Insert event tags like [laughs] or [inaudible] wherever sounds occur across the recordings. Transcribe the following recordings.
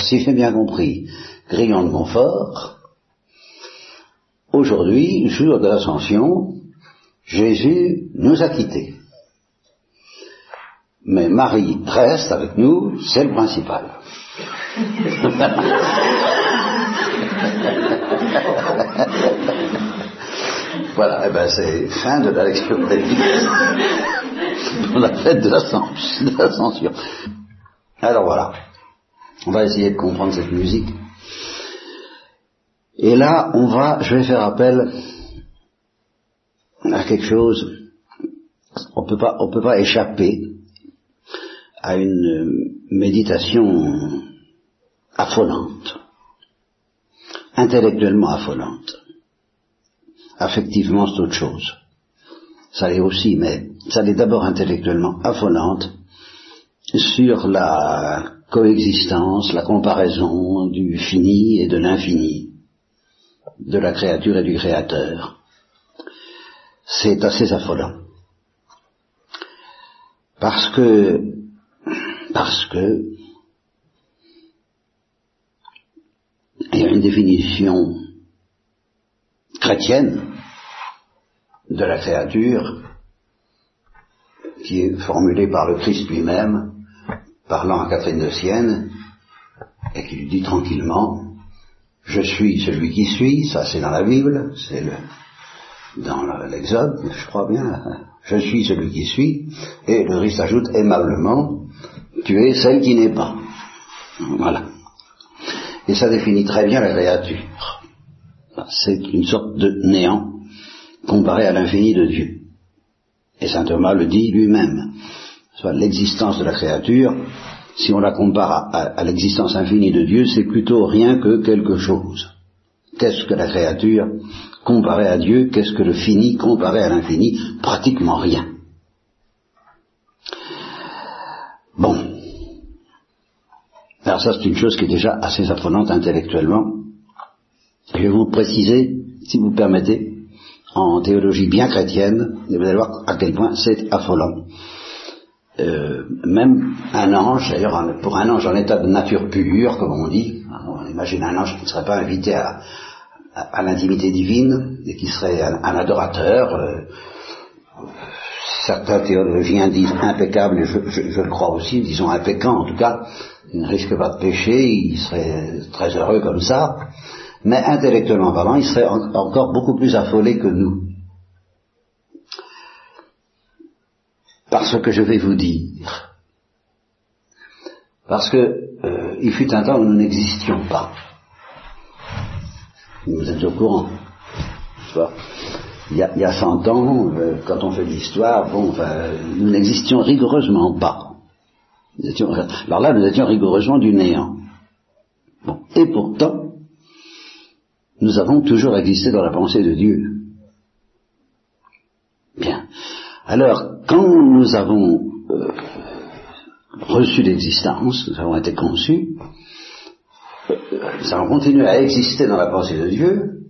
si j'ai bien compris, grillon de confort, aujourd'hui, jour de l'ascension, Jésus nous a quittés. Mais Marie reste avec nous, c'est le principal. [laughs] voilà, et eh ben c'est fin de la lecture pour [laughs] la fête de l'ascension. Alors voilà, on va essayer de comprendre cette musique. Et là, on va, je vais faire appel à quelque chose. On peut pas, on peut pas échapper à une méditation affolante, intellectuellement affolante. Affectivement, c'est autre chose. Ça l'est aussi, mais ça l'est d'abord intellectuellement affolante sur la coexistence, la comparaison du fini et de l'infini, de la créature et du créateur. C'est assez affolant. Parce que, parce que, il y a une définition chrétienne de la créature qui est formulée par le Christ lui-même, parlant à Catherine de Sienne, et qui lui dit tranquillement, je suis celui qui suis, ça c'est dans la Bible, c'est le, dans l'Exode, je crois bien, [laughs] je suis celui qui suis, et le Christ ajoute aimablement, tu es celle qui n'est pas. Voilà. Et ça définit très bien la créature. C'est une sorte de néant comparé à l'infini de Dieu. Et saint Thomas le dit lui-même. Soit l'existence de la créature, si on la compare à, l'existence infinie de Dieu, c'est plutôt rien que quelque chose. Qu'est-ce que la créature comparée à Dieu Qu'est-ce que le fini comparé à l'infini? Pratiquement rien. Bon. Alors ça, c'est une chose qui est déjà assez apprenante intellectuellement. Je vais vous préciser, si vous permettez, en théologie bien chrétienne, vous allez voir à quel point c'est affolant. Euh, même un ange, d'ailleurs pour un ange en état de nature pure, comme on dit, on imagine un ange qui ne serait pas invité à, l'intimité divine et qui serait un, adorateur. Euh, certains théologiens disent impeccable, et je, je, le crois aussi, disons impeccant en tout cas, il ne risque pas de pécher, il serait très heureux comme ça mais intellectuellement parlant, il serait encore beaucoup plus affolé que nous. Par ce que je vais vous dire. Parce que euh, il fut un temps où nous n'existions pas. Vous êtes au courant. Il y, a, il y a 100 ans, euh, quand on fait l'histoire, bon, nous n'existions rigoureusement pas. alors là, nous étions rigoureusement du néant. Et pourtant, nous avons toujours existé dans la pensée de Dieu. Bien. Alors, quand nous avons euh, reçu l'existence, nous avons été conçus, euh, nous avons continué à exister dans la pensée de Dieu,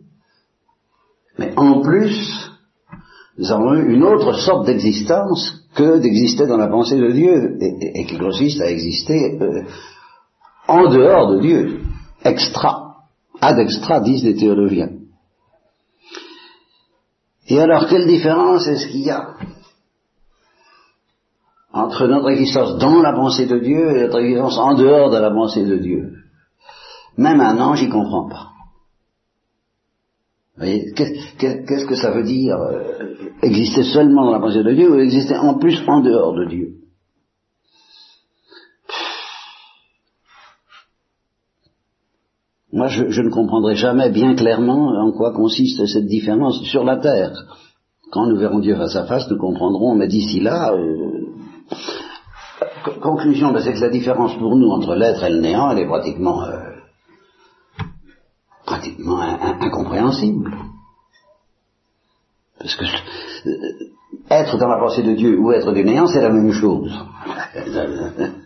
mais en plus, nous avons eu une autre sorte d'existence que d'exister dans la pensée de Dieu, et, qui consiste à exister euh, en dehors de Dieu, extra ad extra, disent les théologiens. Et alors, quelle différence est-ce qu'il y a? Entre notre existence dans la pensée de Dieu et notre existence en dehors de la pensée de Dieu Même un ange n'y comprend pas. Qu'est-ce que ça veut dire euh, exister seulement dans la pensée de Dieu ou exister en plus en dehors de Dieu? Moi, je, ne comprendrai jamais bien clairement en quoi consiste cette différence sur la terre. Quand nous verrons Dieu face à face, nous comprendrons, mais d'ici là, euh, conclusion, c'est que la différence pour nous entre l'être et le néant, elle est pratiquement, euh, pratiquement incompréhensible. Parce que euh, être dans la pensée de Dieu ou être du néant, c'est la même chose. [laughs]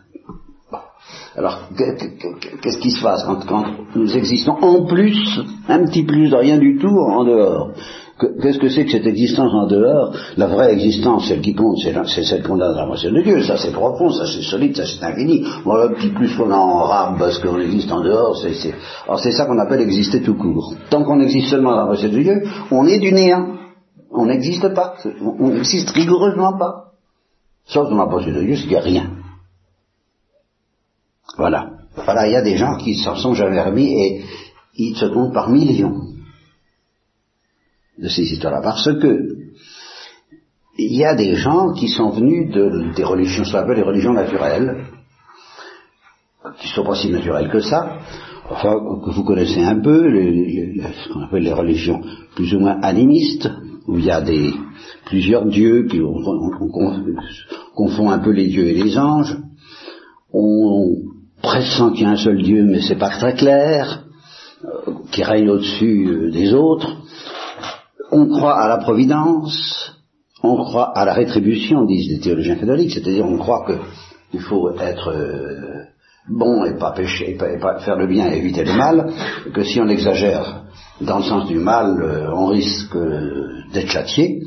Alors, qu'est-ce qui se passe quand, nous existons en plus, un petit plus de rien du tout en dehors? Qu'est-ce que c'est que cette existence en dehors? La vraie existence, celle qui compte, c'est celle qu'on a dans la moitié de Dieu. Ça c'est profond, ça c'est solide, ça c'est infini. Bon, petit plus qu'on a en rame parce qu'on existe en dehors, c'est alors c'est ça qu'on appelle exister tout court. Tant qu'on existe seulement dans la moitié de Dieu, on est du néant. On n'existe pas. On n'existe rigoureusement pas. Sauf dans la moitié de Dieu, c'est qu'il n'y a rien. Voilà. Voilà, il y a des gens qui s'en sont jamais remis et ils se comptent par millions de ces histoires-là. Parce que il y a des gens qui sont venus de, des religions, ce qu'on appelle les religions naturelles, qui sont pas si naturelles que ça, enfin, que vous connaissez un peu, ce qu'on appelle les religions plus ou moins animistes, où il y a des, plusieurs dieux, qui on, confond un peu les dieux et les anges, on pressent qu'il y a un seul dieu, mais c'est pas très clair, euh, qui règne au-dessus euh, des autres, on croit à la providence, on croit à la rétribution, disent les théologiens catholiques, c'est-à-dire on croit qu'il faut être euh, bon et pas pécher, faire le bien et éviter le mal, que si on exagère dans le sens du mal, euh, on risque d'être châtié,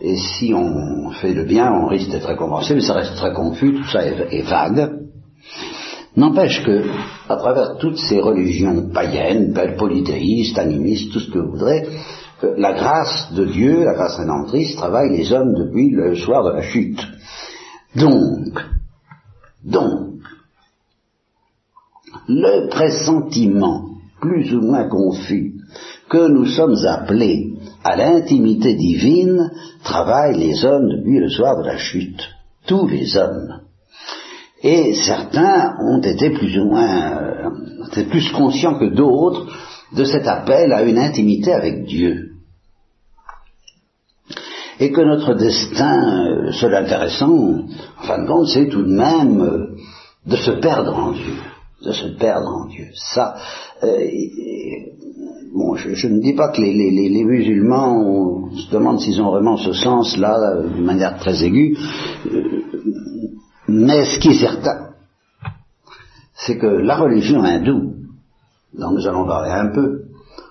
et si on fait le bien, on risque d'être récompensé, mais ça reste très confus, tout ça est, vague. N'empêche que, à travers toutes ces religions païennes, polythéistes, animistes, tout ce que vous voudrez, la grâce de Dieu, la grâce rédemptrice, travaille les hommes depuis le soir de la chute. Donc, donc, le pressentiment plus ou moins confus que nous sommes appelés à l'intimité divine travaille les hommes depuis le soir de la chute. Tous les hommes. Et certains ont été plus ou moins, euh, plus conscients que d'autres de cet appel à une intimité avec Dieu et que notre destin, euh, seul intéressant, en fin de compte, c'est tout de même euh, de se perdre en Dieu, de se perdre en Dieu. Ça, euh, bon, je, ne dis pas que les, musulmans se demande s'ils ont vraiment ce sens-là, de manière très aiguë, mais ce qui est certain, c'est que la religion hindoue, dont nous allons parler un peu,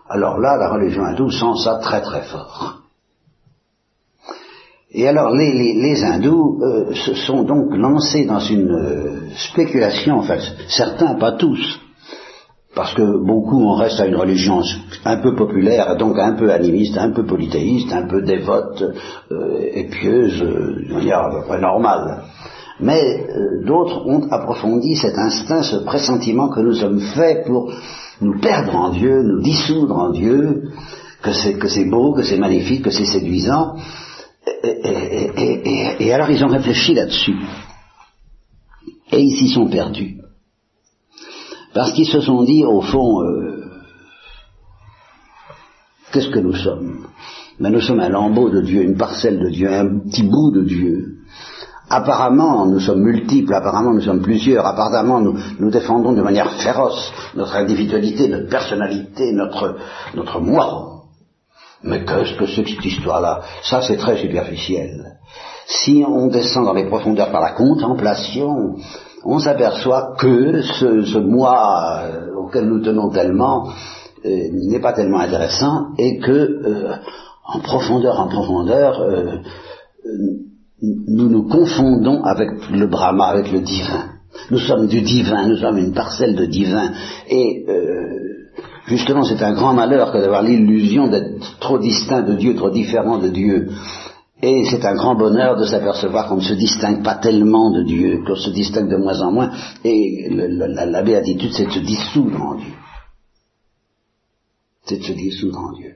alors là, la religion hindoue sent ça très très fort. Et alors les, hindous euh, se sont donc lancés dans une euh, spéculation, enfin certains, pas tous, parce que beaucoup on reste à une religion un peu populaire, donc un peu animiste, un peu polythéiste, un peu dévote euh, et pieuse, de manière à peu près normale. Mais d'autres ont approfondi cet instinct, ce pressentiment que nous sommes faits pour nous perdre en Dieu, nous dissoudre en Dieu, que c'est beau, que c'est magnifique, que c'est séduisant, et, alors ils ont réfléchi là-dessus. Et ils s'y sont perdus. Parce qu'ils se sont dit, au fond, euh, qu'est-ce que nous sommes? Mais Nous sommes un lambeau de Dieu, une parcelle de Dieu, un petit bout de Dieu. Apparemment, nous sommes multiples, apparemment, nous sommes plusieurs, apparemment, nous, nous défendons de manière féroce notre individualité, notre personnalité, notre, notre moi. Mais qu'est-ce que c'est que cette histoire-là? Ça, c'est très superficiel. Si on descend dans les profondeurs par la contemplation, on s'aperçoit que ce, moi euh, auquel nous tenons tellement euh, n'est pas tellement intéressant et que, euh, en profondeur, en profondeur, nous nous confondons avec le Brahma, avec le divin. Nous sommes du divin, nous sommes une parcelle de divin. Et Justement, c'est un grand malheur que d'avoir l'illusion d'être trop distinct de Dieu, trop différent de Dieu. Et c'est un grand bonheur de s'apercevoir qu'on ne se distingue pas tellement de Dieu, qu'on se distingue de moins en moins. Et la, béatitude, c'est de se dissoudre en Dieu. C'est de se dissoudre en Dieu.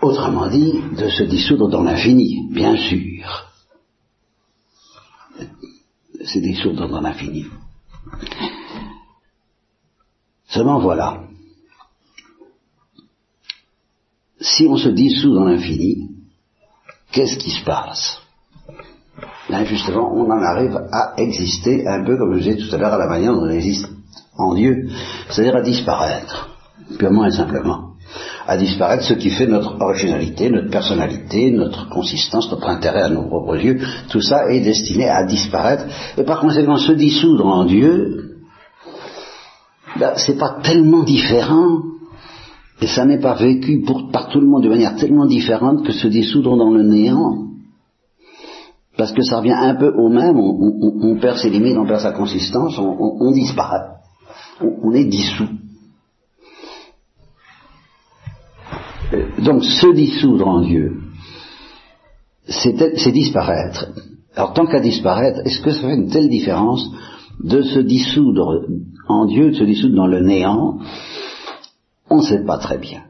Autrement dit, de se dissoudre dans l'infini, bien sûr. Se dissoudre dans l'infini. Seulement voilà, si on se dissout dans l'infini, qu'est-ce qui se passe? Là, justement, on en arrive à exister un peu comme je disais tout à l'heure à la manière dont on existe en Dieu, c'est-à-dire à disparaître, purement et simplement. À disparaître ce qui fait notre originalité, notre personnalité, notre consistance, notre intérêt à nos propres yeux, tout ça est destiné à disparaître, et par conséquent se dissoudre en Dieu, ben, c'est pas tellement différent Et ça n'est pas vécu par tout le monde de manière tellement différente que se dissoudre dans le néant. Parce que ça revient un peu au même, on, perd ses limites, on perd sa consistance, on, disparaît. On, est dissous. Donc se dissoudre en Dieu, c'est disparaître. Alors tant qu'à disparaître, est-ce que ça fait une telle différence de se dissoudre en Dieu, de se dissoudre dans le néant? On ne sait pas très bien.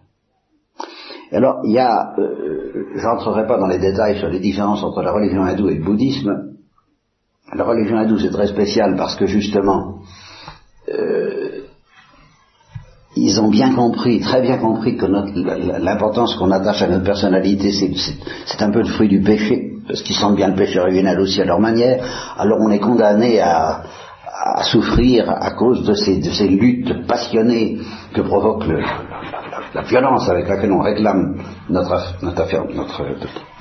Alors, il y a, euh, j'entrerai pas dans les détails sur les différences entre la religion hindoue et le bouddhisme. La religion hindoue, c'est très spécial parce que justement, euh, ils ont bien compris, très bien compris que l'importance qu'on attache à notre personnalité, c'est un peu le fruit du péché, parce qu'ils sentent bien le péché original aussi à leur manière. Alors on est condamné à, souffrir à cause de ces, luttes passionnées que provoque la, violence avec laquelle on réclame notre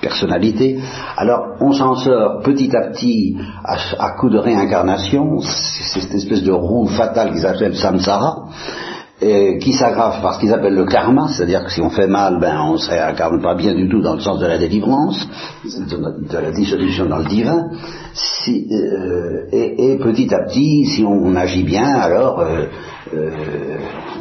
personnalité. Alors on s'en sort petit à petit à, à coup de réincarnation, c'est cette espèce de roue fatale qu'ils appellent samsara, qui s'aggrave par ce qu'ils appellent le karma, c'est-à-dire que si on fait mal, ben on ne incarne pas bien du tout dans le sens de la délivrance, de, la dissolution dans le divin, euh, et, petit à petit, si on, agit bien, alors euh, euh,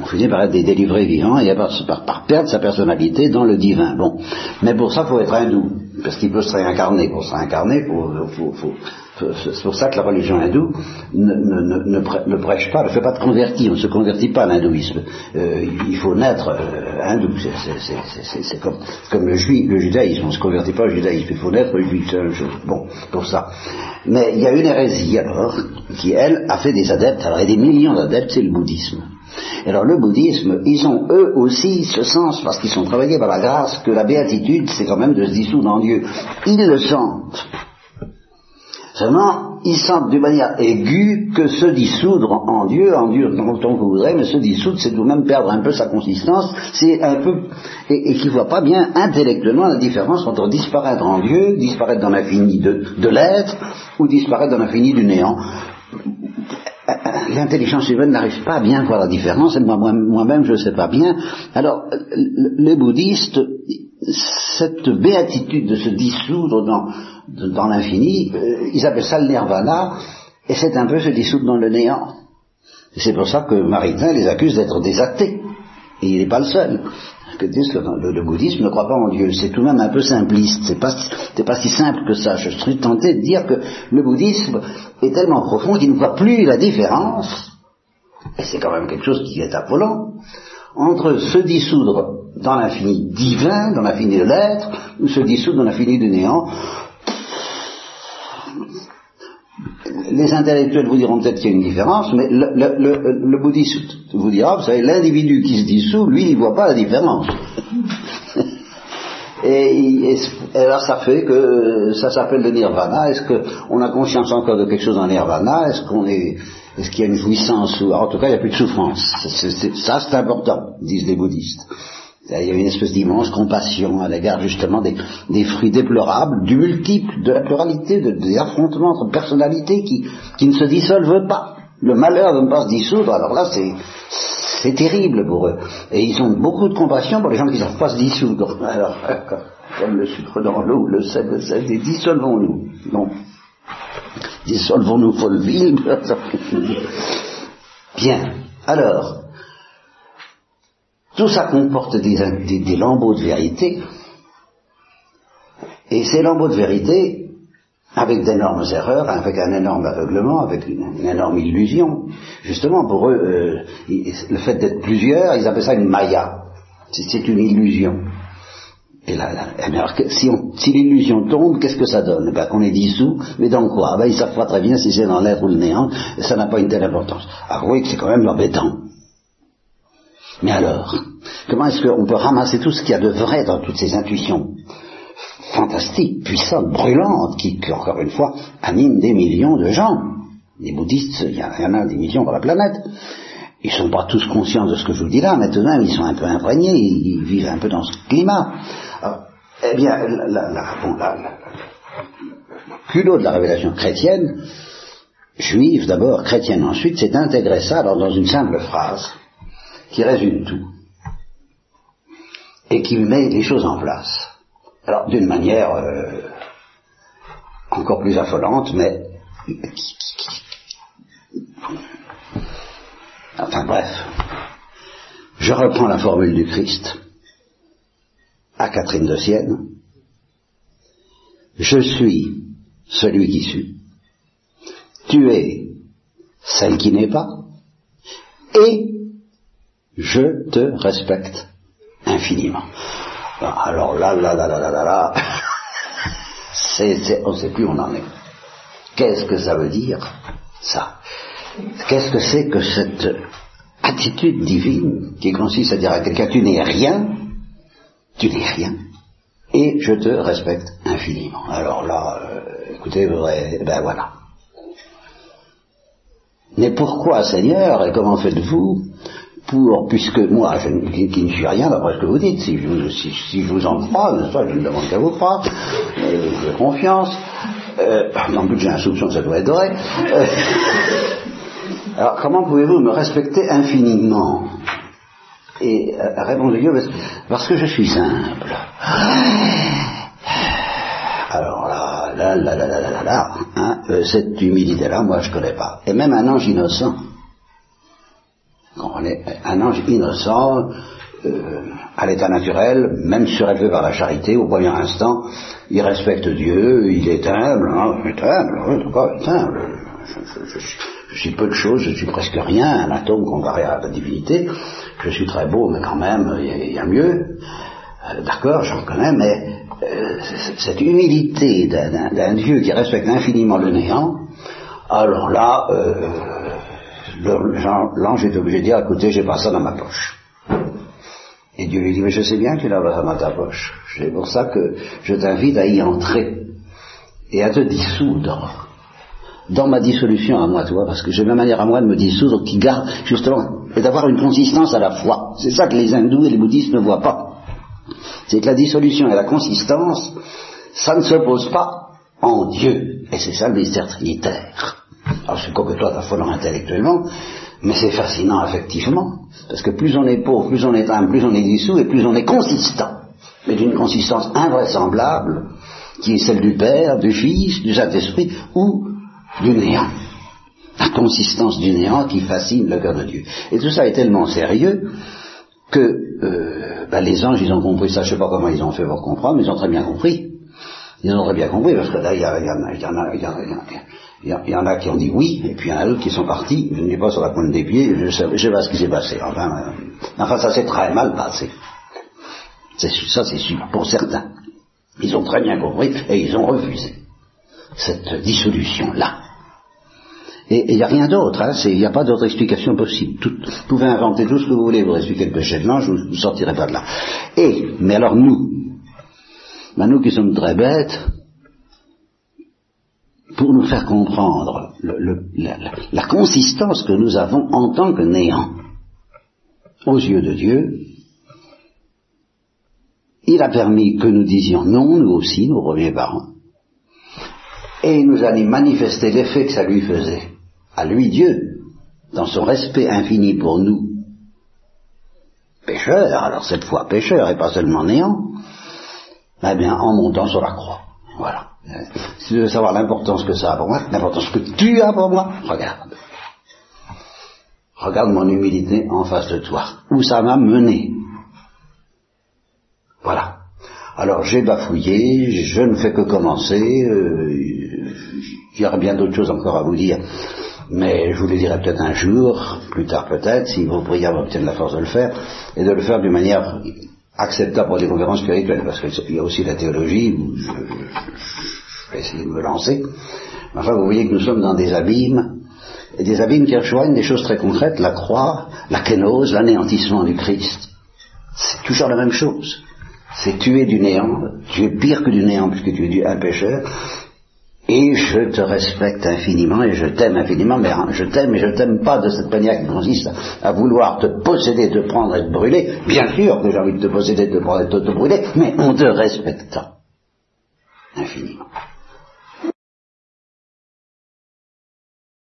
on finit par être des délivrés vivants et par, par, perdre sa personnalité dans le divin. Bon, mais pour ça, il faut être hindou, parce qu'il peut se réincarner. Pour se réincarner, il faut, c'est pour ça que la religion hindoue ne, prêche pas, ne fait pas de convertir, on ne se convertit pas à l'hindouisme. Euh, il faut naître euh, hindou, c'est comme, le, juif, le judaïsme, on ne se convertit pas au judaïsme, il faut naître juif, c'est. Bon, pour ça. Mais il y a une hérésie alors, qui elle a fait des adeptes, alors a des millions d'adeptes, c'est le bouddhisme. Alors le bouddhisme, ils ont eux aussi ce sens, parce qu'ils sont travaillés par la grâce, que la béatitude, c'est quand même de se dissoudre en Dieu. Ils le sentent. Seulement, ils sentent d'une manière aiguë que se dissoudre en Dieu, en Dieu que vous voudrez, mais se dissoudre, c'est tout de même perdre un peu sa consistance, c'est un peu, et, et qu'ils ne voient pas bien intellectuellement la différence entre disparaître en Dieu, disparaître dans l'infini de, de l'être, ou disparaître dans l'infini du néant. L'intelligence humaine n'arrive pas à bien voir la différence, et moi-même je ne sais pas bien. Alors, les bouddhistes, cette béatitude de se dissoudre dans, dans l'infini, euh, ils appellent ça le nirvana, et c'est un peu se dissoudre dans le néant. C'est pour ça que Maritain les accuse d'être des athées. Et il n'est pas le seul. Que le, le, bouddhisme ne croit pas en Dieu. C'est tout de même un peu simpliste. C'est pas, pas si simple que ça. Je suis tenté de dire que le bouddhisme est tellement profond qu'il ne voit plus la différence. Et c'est quand même quelque chose qui est affolant entre se dissoudre dans l'infini divin, dans l'infini de l'être, ou se dissoudre dans l'infini du néant, les intellectuels vous diront peut-être qu'il y a une différence, mais le, bouddhiste vous dira, vous savez, l'individu qui se dissout, lui, il ne voit pas la différence. [laughs] et, alors ça fait que ça s'appelle le nirvana. Est-ce qu'on a conscience encore de quelque chose en nirvana? Est-ce qu'on est, est-ce qu'il y a une jouissance ou, En tout cas, il n'y a plus de souffrance. ça, c'est important, disent les bouddhistes. Il y a une espèce d'immense compassion à l'égard justement des, fruits déplorables, du multiple, de la pluralité, des affrontements entre personnalités qui, qui ne se dissolvent pas. Le malheur de ne pas se dissoudre, alors là c'est, c'est terrible pour eux. Et ils ont beaucoup de compassion pour les gens qui ne savent pas se dissoudre. [laughs] Alors, comme le sucre dans l'eau, le sel, le sel, dissolvons-nous. Non. Dissolvons-nous, Folleville. [laughs] Bien. Alors, tout ça comporte des, lambeaux de vérité, et ces lambeaux de vérité, avec d'énormes erreurs, avec un énorme aveuglement, avec une, énorme illusion, justement pour eux, euh, le fait d'être plusieurs, ils appellent ça une maya, c'est une illusion. Et là, eh si, l'illusion tombe, qu'est-ce que ça donne? Ben, Qu'on est dissous, mais dans quoi? Ben, Ils savent pas très bien si c'est dans l'être ou le néant, ça n'a pas une telle importance. Alors oui, c'est quand même embêtant. Mais alors, comment est-ce qu'on peut ramasser tout ce qu'il y a de vrai dans toutes ces intuitions fantastiques, puissantes, brûlantes, qui, encore une fois, animent des millions de gens? Les bouddhistes, il y, en a des millions dans la planète. Ils ne sont pas tous conscients de ce que je vous dis là, maintenant ils sont un peu imprégnés, ils vivent un peu dans ce climat. eh bien, la, la, bon, culot de la révélation chrétienne, juive d'abord, chrétienne ensuite, c'est d'intégrer ça dans une simple phrase qui résume tout. qui met les choses en place. Alors d'une manière euh, encore plus affolante, mais enfin bref, je reprends la formule du Christ à Catherine de Sienne. Je suis celui qui suis. Tu es celle qui n'est pas. Et je te respecte infiniment. Alors là, là, là, là, là, là, là, [laughs] on ne sait plus où on en est. Qu'est-ce que ça veut dire, ça? Qu'est-ce que c'est que cette attitude divine qui consiste à dire à quelqu'un, tu n'es rien, tu n'es rien, et je te respecte infiniment. Alors là, euh, écoutez, ben voilà. Mais pourquoi, Seigneur, et comment faites-vous pour, puisque moi, je, qui, ne suis rien d'après ce que vous dites, si je, vous, je en crois, je ne demande qu'à vous croire, euh, j'ai confiance, euh, en plus j'ai un soupçon que ça doit être vrai. Euh, alors comment pouvez-vous me respecter infiniment? Et euh, répondez Dieu, parce que je suis simple. Alors là, là, là, là, là, là, là, hein, euh, cette humilité-là, moi je connais pas. Et même un ange innocent, un ange innocent, euh, à l'état naturel, même surélevé par la charité, au premier instant, il respecte Dieu, il est humble, hein, il est humble, oui, il est humble. Je, suis peu de choses, je suis presque rien, un atome comparé à la divinité. Je suis très beau, mais quand même, il y, a mieux. Euh, d'accord, je reconnais, mais euh, cette humilité d'un Dieu qui respecte infiniment le néant, alors là, euh, l'ange est obligé de dire, écoutez, j'ai pas ça dans ma poche. Et Dieu lui dit, mais je sais bien que tu l'as dans ta poche. C'est pour ça que je t'invite à y entrer et à te dissoudre dans ma dissolution à moi, toi, parce que j'ai ma manière à moi de me dissoudre qui garde, justement, et d'avoir une consistance à la fois. C'est ça que les hindous et les bouddhistes ne voient pas. C'est que la dissolution et la consistance, ça ne s'oppose pas en Dieu. Et c'est ça le mystère trinitaire. Alors c'est quoi que toi t'affolant intellectuellement, mais c'est fascinant affectivement. Parce que plus on est pauvre, plus on est humble, plus on est dissous, et plus on est consistant. Mais d'une consistance invraisemblable, qui est celle du Père, du Fils, du Saint-Esprit, ou du néant. La consistance du néant qui fascine le cœur de Dieu. Et tout ça est tellement sérieux que euh, ben, les anges, ils ont compris ça. Je ne sais pas comment ils ont fait pour comprendre, mais ils ont très bien compris. Ils ont très bien compris, parce que là, il y, en a qui ont dit oui, et puis il y en a d'autres qui sont partis, je n'ai pas sur la pointe des pieds, je ne sais, pas ce qui s'est passé. Enfin, euh, enfin ça s'est très mal passé. Ça, c'est sûr, pour certains. Ils ont très bien compris, et ils ont refusé cette dissolution-là. Et il n'y a rien d'autre, hein, il n'y a pas d'autre explication possible. vous pouvez inventer tout ce que vous voulez pour expliquer le péché de l'ange, vous ne sortirez pas de là. Et, mais alors nous, ben nous qui sommes très bêtes, pour nous faire comprendre la, consistance que nous avons en tant que néant aux yeux de Dieu, il a permis que nous disions non, nous aussi, nos premiers parents, et il nous a manifester l'effet que ça lui faisait à lui Dieu, dans son respect infini pour nous, pécheurs, alors cette fois pécheurs et pas seulement néant, eh bien en montant sur la croix. Voilà. Si tu veux savoir l'importance que ça a pour moi, l'importance que tu as pour moi, regarde. Regarde mon humilité en face de toi. Où ça m'a mené. Voilà. Alors j'ai bafouillé, je ne fais que commencer, euh, il y aura bien d'autres choses encore à vous dire mais je vous le dirai peut-être un jour, plus tard peut-être, si vos prières obtiennent la force de le faire, et de le faire d'une manière acceptable pour les conférences spirituelles, parce qu'il y a aussi la théologie, essayer de me lancer. Enfin, vous voyez que nous sommes dans des abîmes, et des abîmes qui rejoignent des choses très concrètes, la croix, la kénose, l'anéantissement du Christ. C'est toujours la même chose. C'est tuer du néant, tu es pire que du néant puisque tu es un pécheur, et je te respecte infiniment et je t'aime infiniment, mais je t'aime et je t'aime pas de cette manière qui consiste à, vouloir te posséder, te prendre et te brûler. Bien sûr que j'ai envie de te posséder, de te prendre et de te brûler, mais en te respectant infiniment.